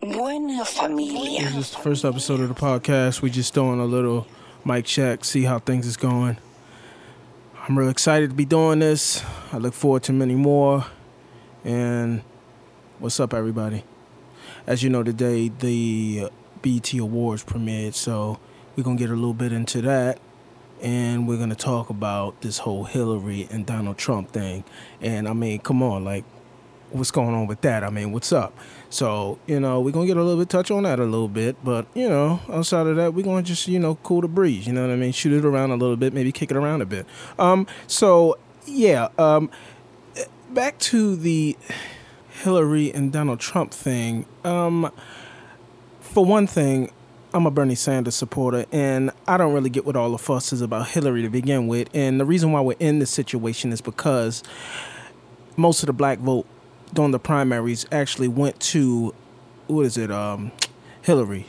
Buena familia. This is the first episode of the podcast. We just doing a little mic check, see how things is going. I'm real excited to be doing this. I look forward to many more. And what's up, everybody? As you know, today the BET Awards premiered, so we're gonna get a little bit into that, and we're gonna talk about this whole Hillary and Donald Trump thing. And I mean, come on, like, what's going on with that? I mean, what's up? So, you know, we're gonna get a little bit touch on that a little bit, but you know, outside of that, we're gonna just, you know, cool the breeze, you know what I mean? Shoot it around a little bit, maybe kick it around a bit. Um, so yeah, um back to the Hillary and Donald Trump thing. Um for one thing, I'm a Bernie Sanders supporter, and I don't really get what all the fuss is about Hillary to begin with. And the reason why we're in this situation is because most of the black vote during the primaries actually went to what is it, um, Hillary.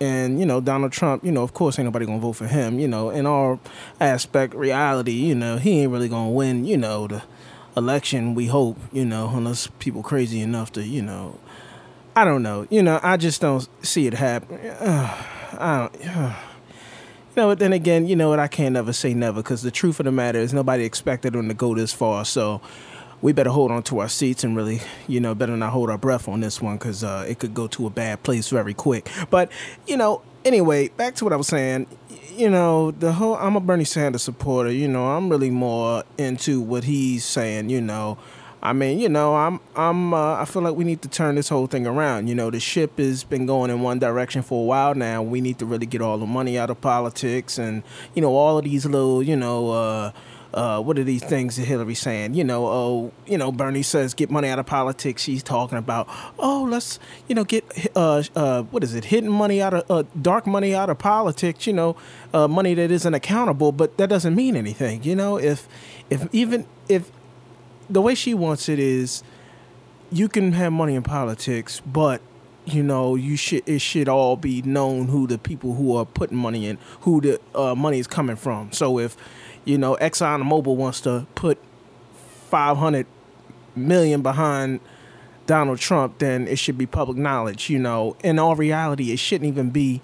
And you know Donald Trump, you know, of course, ain't nobody gonna vote for him. You know, in all aspect, reality, you know, he ain't really gonna win. You know, the election. We hope, you know, unless people crazy enough to, you know, I don't know. You know, I just don't see it happen. I don't. You know, but then again, you know what? I can't never say never because the truth of the matter is nobody expected them to go this far. So we better hold on to our seats and really, you know, better not hold our breath on this one because uh, it could go to a bad place very quick. But, you know, anyway, back to what I was saying. You know, the whole I'm a Bernie Sanders supporter. You know, I'm really more into what he's saying. You know, I mean, you know, I'm I'm uh, I feel like we need to turn this whole thing around. You know, the ship has been going in one direction for a while now. We need to really get all the money out of politics and you know all of these little you know. Uh, uh, what are these things that Hillary's saying? You know, oh, you know, Bernie says get money out of politics. She's talking about, oh, let's, you know, get, uh, uh, what is it, hidden money out of, uh, dark money out of politics. You know, uh, money that isn't accountable, but that doesn't mean anything. You know, if, if even if the way she wants it is, you can have money in politics, but you know, you should it should all be known who the people who are putting money in, who the uh, money is coming from. So if you know, Exxon Mobil wants to put 500 million behind Donald Trump, then it should be public knowledge. You know, in all reality, it shouldn't even be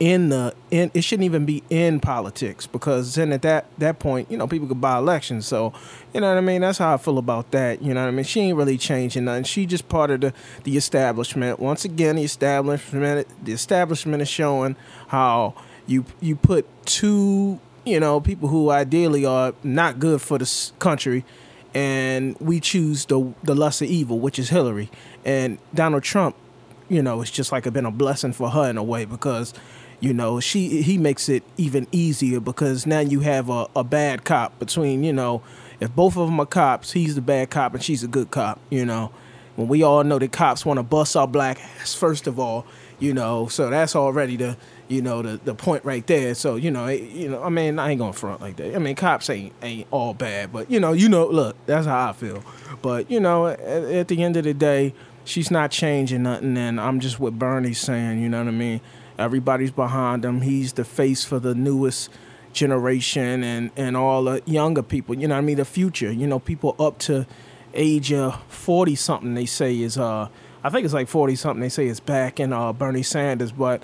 in the in it shouldn't even be in politics because then at that that point, you know, people could buy elections. So, you know what I mean? That's how I feel about that. You know what I mean? She ain't really changing nothing. She just part of the the establishment. Once again, the establishment the establishment is showing how you you put two you know, people who ideally are not good for the country, and we choose the the lesser evil, which is Hillary. And Donald Trump, you know, it's just like it been a blessing for her in a way because, you know, she he makes it even easier because now you have a, a bad cop between, you know, if both of them are cops, he's the bad cop and she's a good cop, you know. When we all know that cops want to bust our black ass, first of all, you know, so that's already the you know the the point right there. So you know, it, you know, I mean, I ain't gonna front like that. I mean, cops ain't ain't all bad, but you know, you know, look, that's how I feel. But you know, at, at the end of the day, she's not changing nothing, and I'm just what Bernie's saying. You know what I mean? Everybody's behind him. He's the face for the newest generation and and all the younger people. You know what I mean? The future. You know, people up to age of forty something. They say is uh. I think it's like forty something. They say it's back in uh, Bernie Sanders, but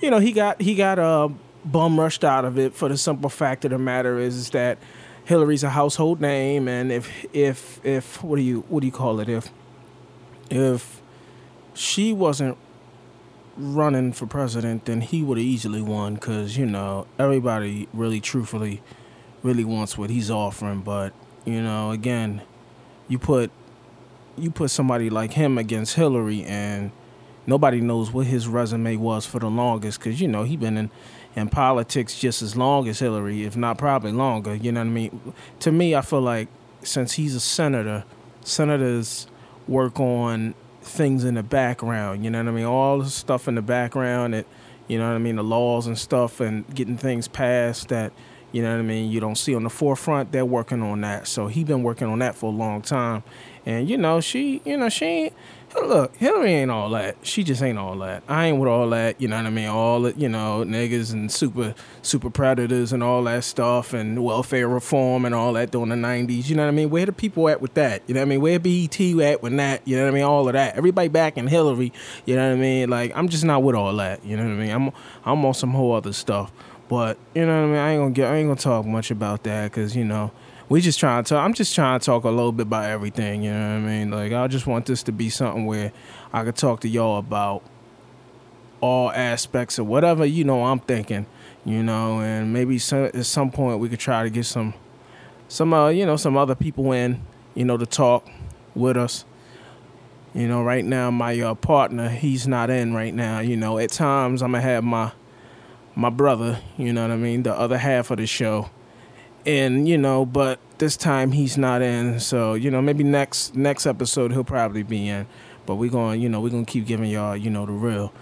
you know, he got he got uh, bum rushed out of it for the simple fact of the matter is, is that Hillary's a household name, and if if if what do you what do you call it if if she wasn't running for president, then he would have easily won because you know everybody really truthfully really wants what he's offering, but you know again, you put you put somebody like him against Hillary and nobody knows what his resume was for the longest because you know he been in in politics just as long as Hillary, if not probably longer. You know what I mean? To me, I feel like since he's a senator, senators work on things in the background. You know what I mean? All the stuff in the background that you know what I mean, the laws and stuff, and getting things passed that You know what I mean? You don't see on the forefront. They're working on that. So he been working on that for a long time. And you know, she, you know, she ain't look, Hillary ain't all that. She just ain't all that. I ain't with all that, you know what I mean? All the, you know, niggas and super super predators and all that stuff and welfare reform and all that during the nineties, you know what I mean? Where the people at with that? You know what I mean? Where BET at with that? You know what I mean? All of that. Everybody back in Hillary, you know what I mean? Like I'm just not with all that. You know what I mean? I'm I'm on some whole other stuff. But you know what I mean? I ain't gonna get I ain't gonna talk much about that because, you know, we just trying to. I'm just trying to talk a little bit about everything. You know what I mean? Like I just want this to be something where I could talk to y'all about all aspects of whatever you know I'm thinking. You know, and maybe some, at some point we could try to get some, some uh, you know, some other people in, you know, to talk with us. You know, right now my uh, partner, he's not in right now. You know, at times I'm gonna have my my brother, you know what I mean, the other half of the show and you know, but this time he's not in. So you know, maybe next next episode he'll probably be in. But we're going, you know, we're gonna keep giving y'all, you know, the real.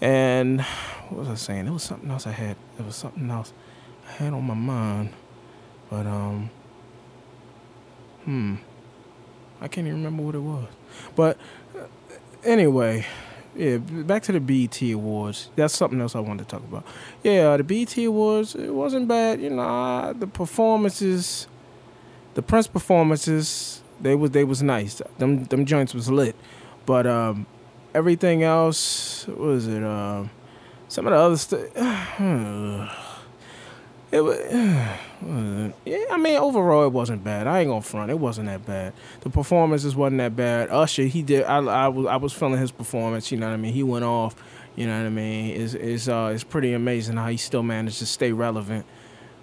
And what was I saying? It was something else I had. It was something else I had on my mind, but um, hmm, I can't even remember what it was. But uh, anyway, yeah, back to the BET Awards. That's something else I wanted to talk about. Yeah, the BET Awards, it wasn't bad. You know, the performances, the Prince performances, they was they was nice. Them them joints was lit, but um, everything else, was it? Um, some of the other stuff. It was, yeah. I mean, overall, it wasn't bad. I ain't gonna front. It wasn't that bad. The performances wasn't that bad. Usher, he did. I, I was, I was feeling his performance. You know what I mean? He went off. You know what I mean? It's, it's, uh, it's pretty amazing how he still managed to stay relevant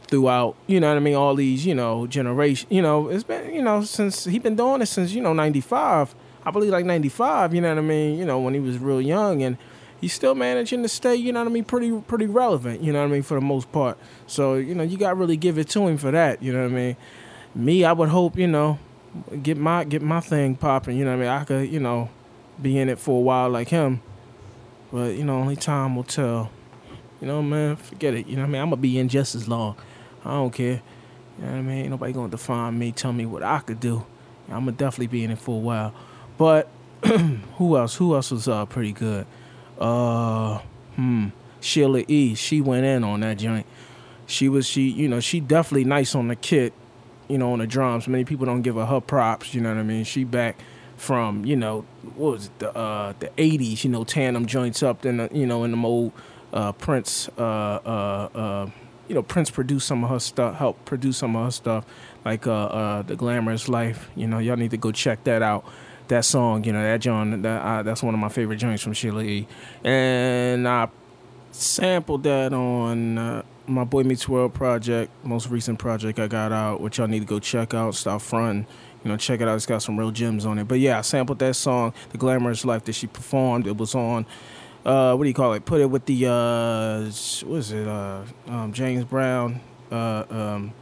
throughout. You know what I mean? All these, you know, generation. You know, it's been, you know, since he been doing it since you know '95. I believe like '95. You know what I mean? You know, when he was real young and he's still managing to stay, you know what I mean, pretty pretty relevant, you know what I mean, for the most part. So, you know, you gotta really give it to him for that, you know what I mean. Me, I would hope, you know, get my get my thing popping, you know what I mean. I could, you know, be in it for a while like him. But, you know, only time will tell. You know, man, forget it. You know what I mean? I'm gonna be in just as long. I don't care. You know what I mean? Ain't nobody gonna define me, tell me what I could do. I'm gonna definitely be in it for a while. But who else? Who else was uh, pretty good? Uh hmm Sheila E. She went in on that joint. She was she you know she definitely nice on the kit, you know on the drums. Many people don't give her her props. You know what I mean? She back from you know what was it the uh the eighties. You know tandem joints up in the you know in the old uh, Prince uh uh uh you know Prince produced some of her stuff, helped produce some of her stuff like uh uh the glamorous life. You know y'all need to go check that out that song, you know, that John, that, uh, that's one of my favorite joints from Sheila E. And I sampled that on uh, my Boy Meets World project, most recent project I got out, which y'all need to go check out. Stop fronting, you know, check it out. It's got some real gems on it. But yeah, I sampled that song, The Glamorous Life, that she performed. It was on. Uh, what do you call it? Put it with the uh, what is it? Uh, um, James Brown. Uh, um,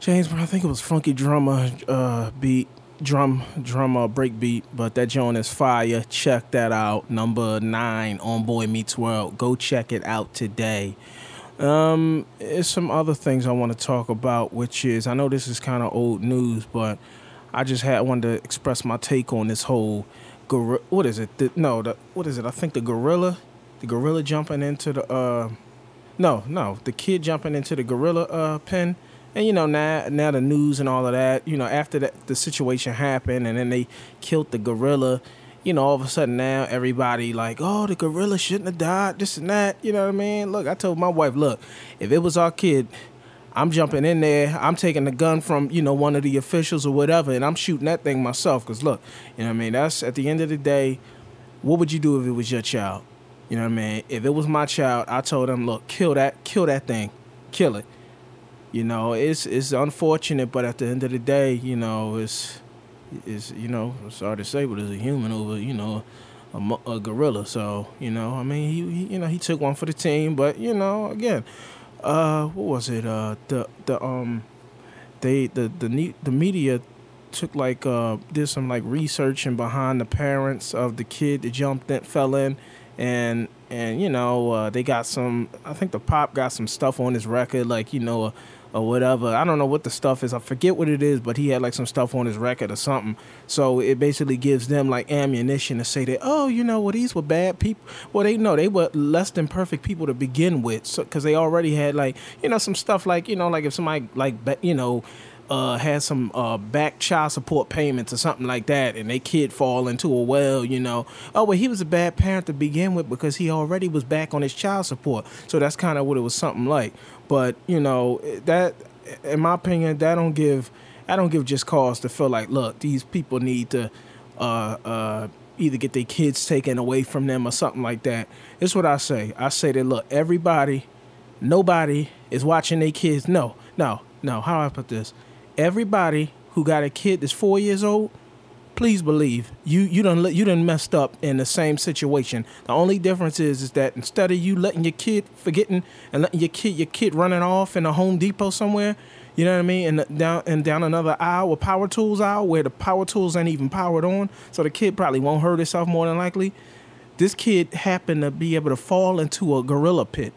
James Brown. I think it was Funky Drummer uh, beat drum drum uh, break beat, but that joint is fire. Check that out. Number nine on Boy Meets World. Go check it out today. Um, there's some other things I want to talk about, which is I know this is kind of old news, but I just had wanted to express my take on this whole gorilla. What is it? The, no, the what is it? I think the gorilla, the gorilla jumping into the uh, no, no, the kid jumping into the gorilla uh pen and you know now now the news and all of that you know after that the situation happened and then they killed the gorilla you know all of a sudden now everybody like oh the gorilla shouldn't have died this and that you know what i mean? Look i told my wife look if it was our kid i'm jumping in there i'm taking the gun from you know one of the officials or whatever and i'm shooting that thing myself. Because look you know what i mean? That's at the end of the day what would you do if it was your child? You know what i mean? If it was my child i told them look kill that kill that thing kill it you know, it's it's unfortunate, but at the end of the day, you know, it's it's you know, sorry to say, but it's a human over, you know, a, a gorilla. So you know, I mean, he, he, you know he took one for the team, but you know, again, uh, what was it? Uh, the the um, they the the the media took like uh did some like research and behind the parents of the kid that jumped that fell in and and you know uh, they got some. I think the pop got some stuff on his record, like you know. Uh, or whatever. I don't know what the stuff is. I forget what it is, but he had like some stuff on his record or something. So it basically gives them like ammunition to say that, oh, you know, well, these were bad people. Well, they know they were less than perfect people to begin with, so because they already had like, you know, some stuff like, you know, like if somebody like, you know, uh, had some uh, back child support payments or something like that, and they kid fall into a well, you know. Oh well, he was a bad parent to begin with because he already was back on his child support. So that's kind of what it was something like. But you know that, in my opinion, that don't give, I don't give just cause to feel like, look, these people need to. Uh, uh, either get their kids taken away from them or something like that. It's what I say. I say that look, everybody, nobody is watching their kids. No, no, no. How I put this? Everybody who got a kid that's four years old, please believe you you done you done messed up in the same situation. The only difference is is that instead of you letting your kid forgetting and letting your kid your kid running off in a Home Depot somewhere, you know what I mean, and down and down another aisle, a power tools aisle where the power tools ain't even powered on, so the kid probably won't hurt himself more than likely. This kid happened to be able to fall into a gorilla pit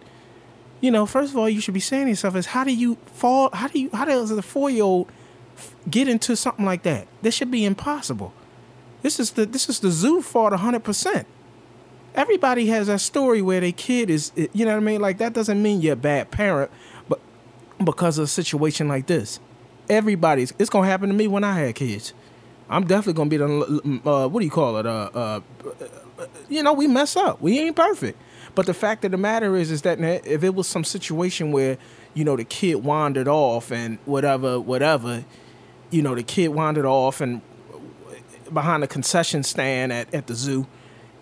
you know, first of all, you should be saying to yourself is how do you fall? How do you? How does a four year old get into something like that? This should be impossible. This is the this is the zoo fault hundred percent. Everybody has a story where their kid is, you know what I mean. Like that doesn't mean you're a bad parent, but because of a situation like this, everybody's. It's gonna happen to me when I had kids. I'm definitely gonna be the uh, what do you call it? Uh, uh, you know, we mess up. We ain't perfect. But the fact of the matter is, is that if it was some situation where, you know, the kid wandered off and whatever, whatever, you know, the kid wandered off and behind the concession stand at, at the zoo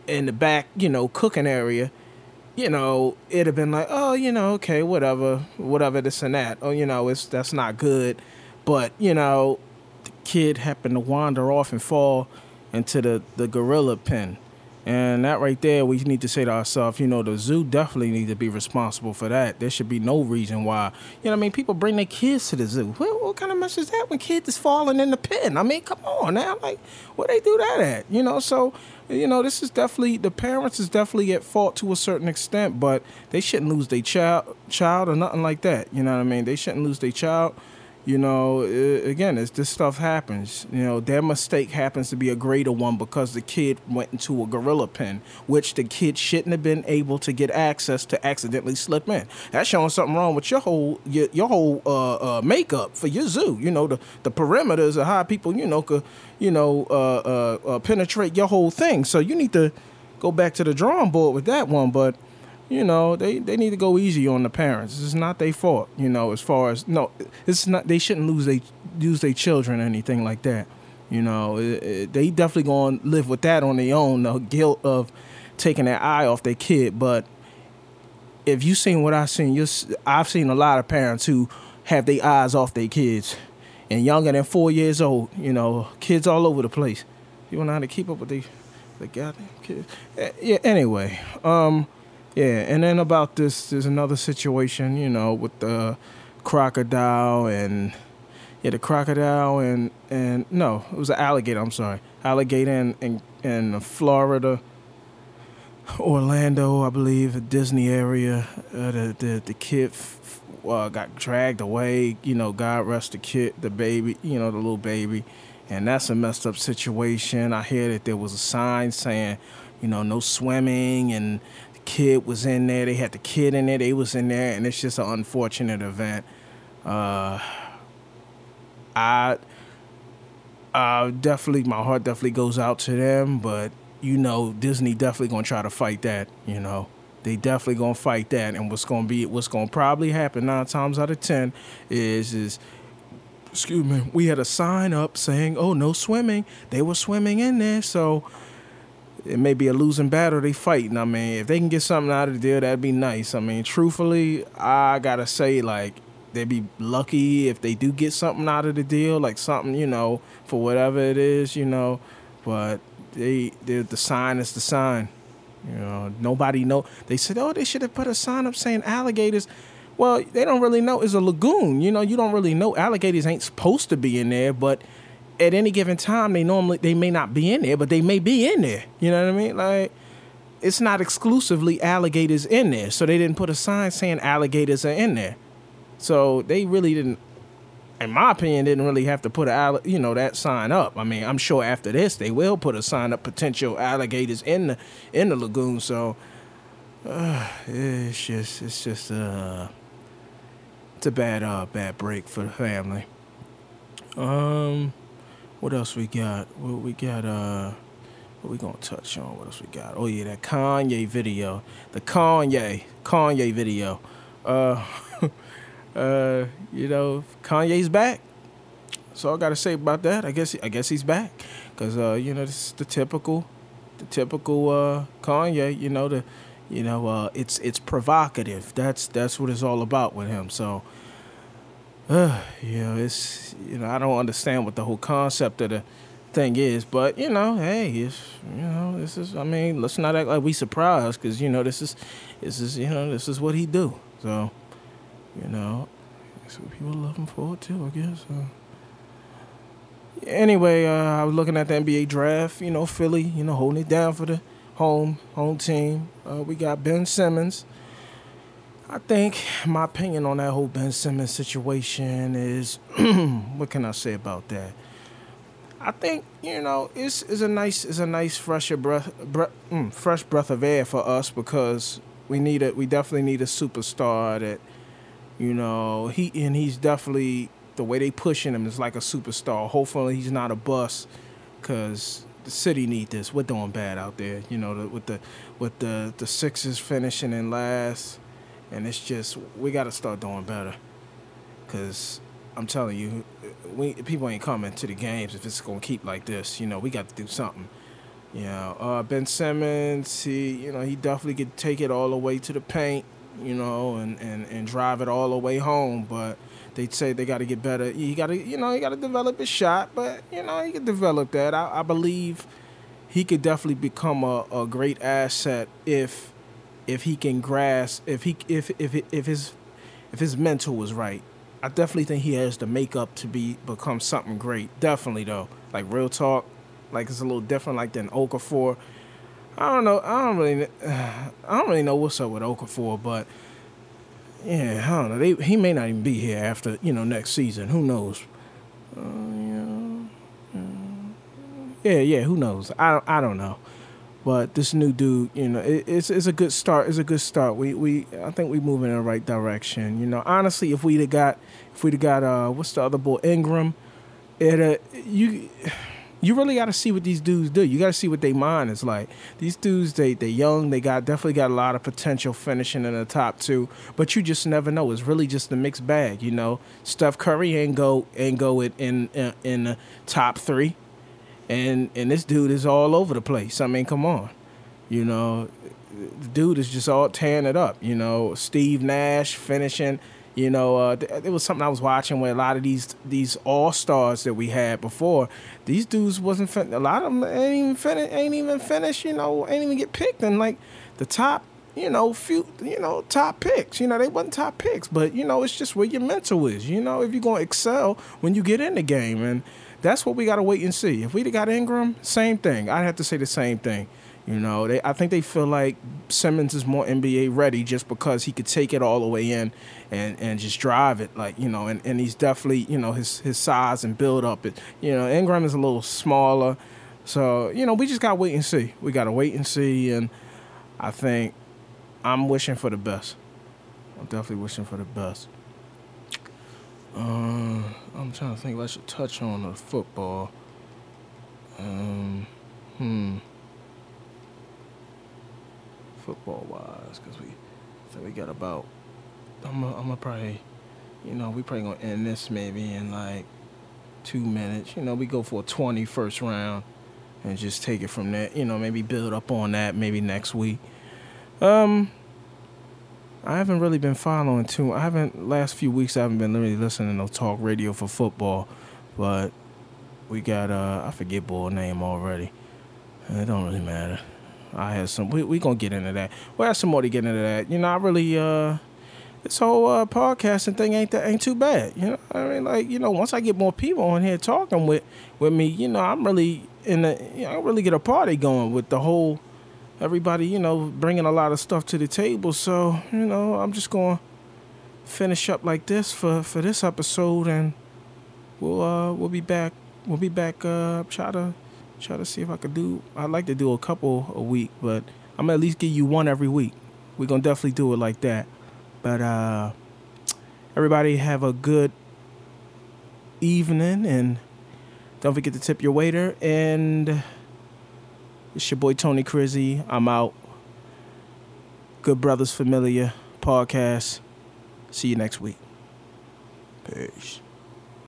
in the back, you know, cooking area, you know, it'd have been like, oh, you know, okay, whatever, whatever, this and that. Oh, you know, it's that's not good. But, you know, the kid happened to wander off and fall into the, the gorilla pen. And that right there, we need to say to ourselves, you know, the zoo definitely need to be responsible for that. There should be no reason why. You know I mean? People bring their kids to the zoo. What, what kind of mess is that when kids is falling in the pen? I mean, come on now. Like, where they do that at? You know, so, you know, this is definitely, the parents is definitely at fault to a certain extent, but they shouldn't lose their child, child or nothing like that. You know what I mean? They shouldn't lose their child you know, again, as this stuff happens, you know, their mistake happens to be a greater one because the kid went into a gorilla pen, which the kid shouldn't have been able to get access to accidentally slip in. That's showing something wrong with your whole your, your whole uh, uh, makeup for your zoo. You know, the the perimeters of how people, you know, could you know uh, uh, uh, penetrate your whole thing. So you need to go back to the drawing board with that one, but you know, they, they need to go easy on the parents. It's not their fault, you know, as far as no, it's not they shouldn't lose they lose their children or anything like that. You know, it, it, they definitely going to live with that on their own, the guilt of taking their eye off their kid. But if you seen what I've seen, you I've seen a lot of parents who have their eyes off their kids, and younger than four years old. You know, kids all over the place. You know how to keep up with the the goddamn kids. Yeah. Anyway, um, yeah, and then about this, there's another situation, you know, with the crocodile and yeah, the crocodile and and no, it was an alligator. I'm sorry, alligator in in, in Florida, Orlando, I believe, the Disney area. Uh, the the the kid f- uh, got dragged away. You know, God rest the kid, the baby. You know, the little baby, and that's a messed up situation. I hear that there was a sign saying, you know, no swimming and kid was in there. They had the kid in there. They was in there, and it's just an unfortunate event. Uh, I, uh, definitely, my heart definitely goes out to them. But you know, Disney definitely gonna try to fight that. You know, they definitely gonna fight that. And what's gonna be, what's gonna probably happen nine times out of ten is is excuse me, we had a sign up saying, "Oh, no swimming." They were swimming in there, so it may be a losing battle they fighting. I mean, if they can get something out of the deal, that'd be nice. I mean, truthfully, I gotta say, like, they'd be lucky if they do get something out of the deal, like something, you know, for whatever it is, you know. But they, the sign is the sign. You know, nobody know. They said, oh, they should have put a sign up saying alligators. Well, they don't really know. It's a lagoon. You know, you don't really know. Alligators ain't supposed to be in there, but at any given time they normally they may not be in there, but they may be in there. You know what I mean? Like it's not exclusively alligators in there. So they didn't put a sign saying alligators are in there. So they really didn't, in my opinion, didn't really have to put a you know that sign up. I mean, I'm sure after this they will put a sign up potential alligators in the in the lagoon. So uh, it's just it's just uh it's a bad uh bad break for the family. Um, what else we got? What we got? Uh, what we gonna touch on? What else we got? Oh yeah, that Kanye video, the Kanye Kanye video. Uh, uh, you know, Kanye's back. So I gotta say about that. I guess I guess he's back, cause uh, you know this is the typical, the typical uh Kanye. You know the, you know uh, it's it's provocative. That's that's what it's all about with him. So. Uh, you know, it's you know I don't understand what the whole concept of the thing is, but you know, hey, it's you know this is I mean let's not act like we surprised because you know this is this is you know this is what he do. So you know, that's what people love him for too, I guess. Uh, anyway, uh, I was looking at the NBA draft. You know, Philly, you know, holding it down for the home home team. Uh, we got Ben Simmons. I think my opinion on that whole Ben Simmons situation is, what can I say about that? I think you know it's is a nice is a nice fresher breath, breath mm, fresh breath of air for us because we need a we definitely need a superstar that you know he and he's definitely the way they pushing him is like a superstar. Hopefully he's not a bust because the city need this. We're doing bad out there. You know the, with the with the the Sixers finishing in last and it's just we got to start doing better. Because i'm telling you we people ain't coming to the games if it's going to keep like this. You know we got to do something. You know uh, ben simmons he you know he definitely could take it all the way to the paint you know and, and, and drive it all the way home. But they say they got to get better. You got to you know you got to develop his shot but you know he can develop that. I, I believe he could definitely become a, a great asset if if he can grasp if he if if if his if his mental was right. I definitely think he has the makeup to be become something great. Definitely though, like real talk, like it's a little different like than Okafor. I don't know. I don't really. I don't really know what's up with Okafor, but yeah, I don't know. They, he may not even be here after you know next season. Who knows? Uh, yeah, yeah. Who knows? I I don't know. But this new dude, you know, it, it's it's a good start. It's a good start. We we I think we moving in the right direction. You know, honestly, if we'd have got if we'd have got uh what's the other boy Ingram, it uh you you really got to see what these dudes do. You got to see what their mind is like. These dudes, they they young. They got definitely got a lot of potential finishing in the top two, but you just never know. It's really just a mixed bag, you know. Steph Curry ain't go ain't go in in, in the top three and and this dude is all over the place. I mean, come on, you know, the dude is just all tearing it up. You know, Steve Nash finishing. You know, uh, it was something I was watching where a lot of these these all stars that we had before, these dudes wasn't fin- a lot of them ain't even finish, ain't even finished. You know, ain't even get picked in like the top. You know, few you know top picks. You know, they wasn't top picks, but you know, it's just where your mental is. You know, if you're gonna excel when you get in the game and that's what we got to wait and see. If we'd got Ingram, same thing. I'd have to say the same thing. You know, they I think they feel like Simmons is more NBA ready just because he could take it all the way in and, and just drive it like, you know, and, and he's definitely, you know, his his size and build up it. You know, Ingram is a little smaller. So, you know, we just gotta wait and see. We gotta wait and see and I think I'm wishing for the best. I'm definitely wishing for the best. Uh, I'm trying to think. I should touch on the football. Um, hmm. Football wise, because we, so we got about. I'm I'm probably, you know, we probably gonna end this maybe in like two minutes. You know, we go for a 20 first round, and just take it from there. You know, maybe build up on that maybe next week. Um, I haven't really been following too. I haven't last few weeks. I haven't been really listening to talk radio for football, but we got uh I forget boy name already. It don't really matter. I had some. We we gonna get into that. We'll have some more to get into that. You know, I really uh this whole uh, podcasting thing ain't that ain't too bad. You know, I mean, like you know, once I get more people on here talking with with me, you know, I'm really in the. You know, I really get a party going with the whole everybody, you know, bringing a lot of stuff to the table. So, you know, I'm just going to finish up like this for, for this episode and we'll uh we'll be back we'll be back uh try to try to see if I could do I'd like to do a couple a week, but I'm gonna at least give you one every week. We're gonna definitely do it like that. But uh everybody have a good evening and don't forget to tip your waiter and it's your boy Tony Crizzy. I'm out. Good Brothers Familiar podcast. See you next week. Peace.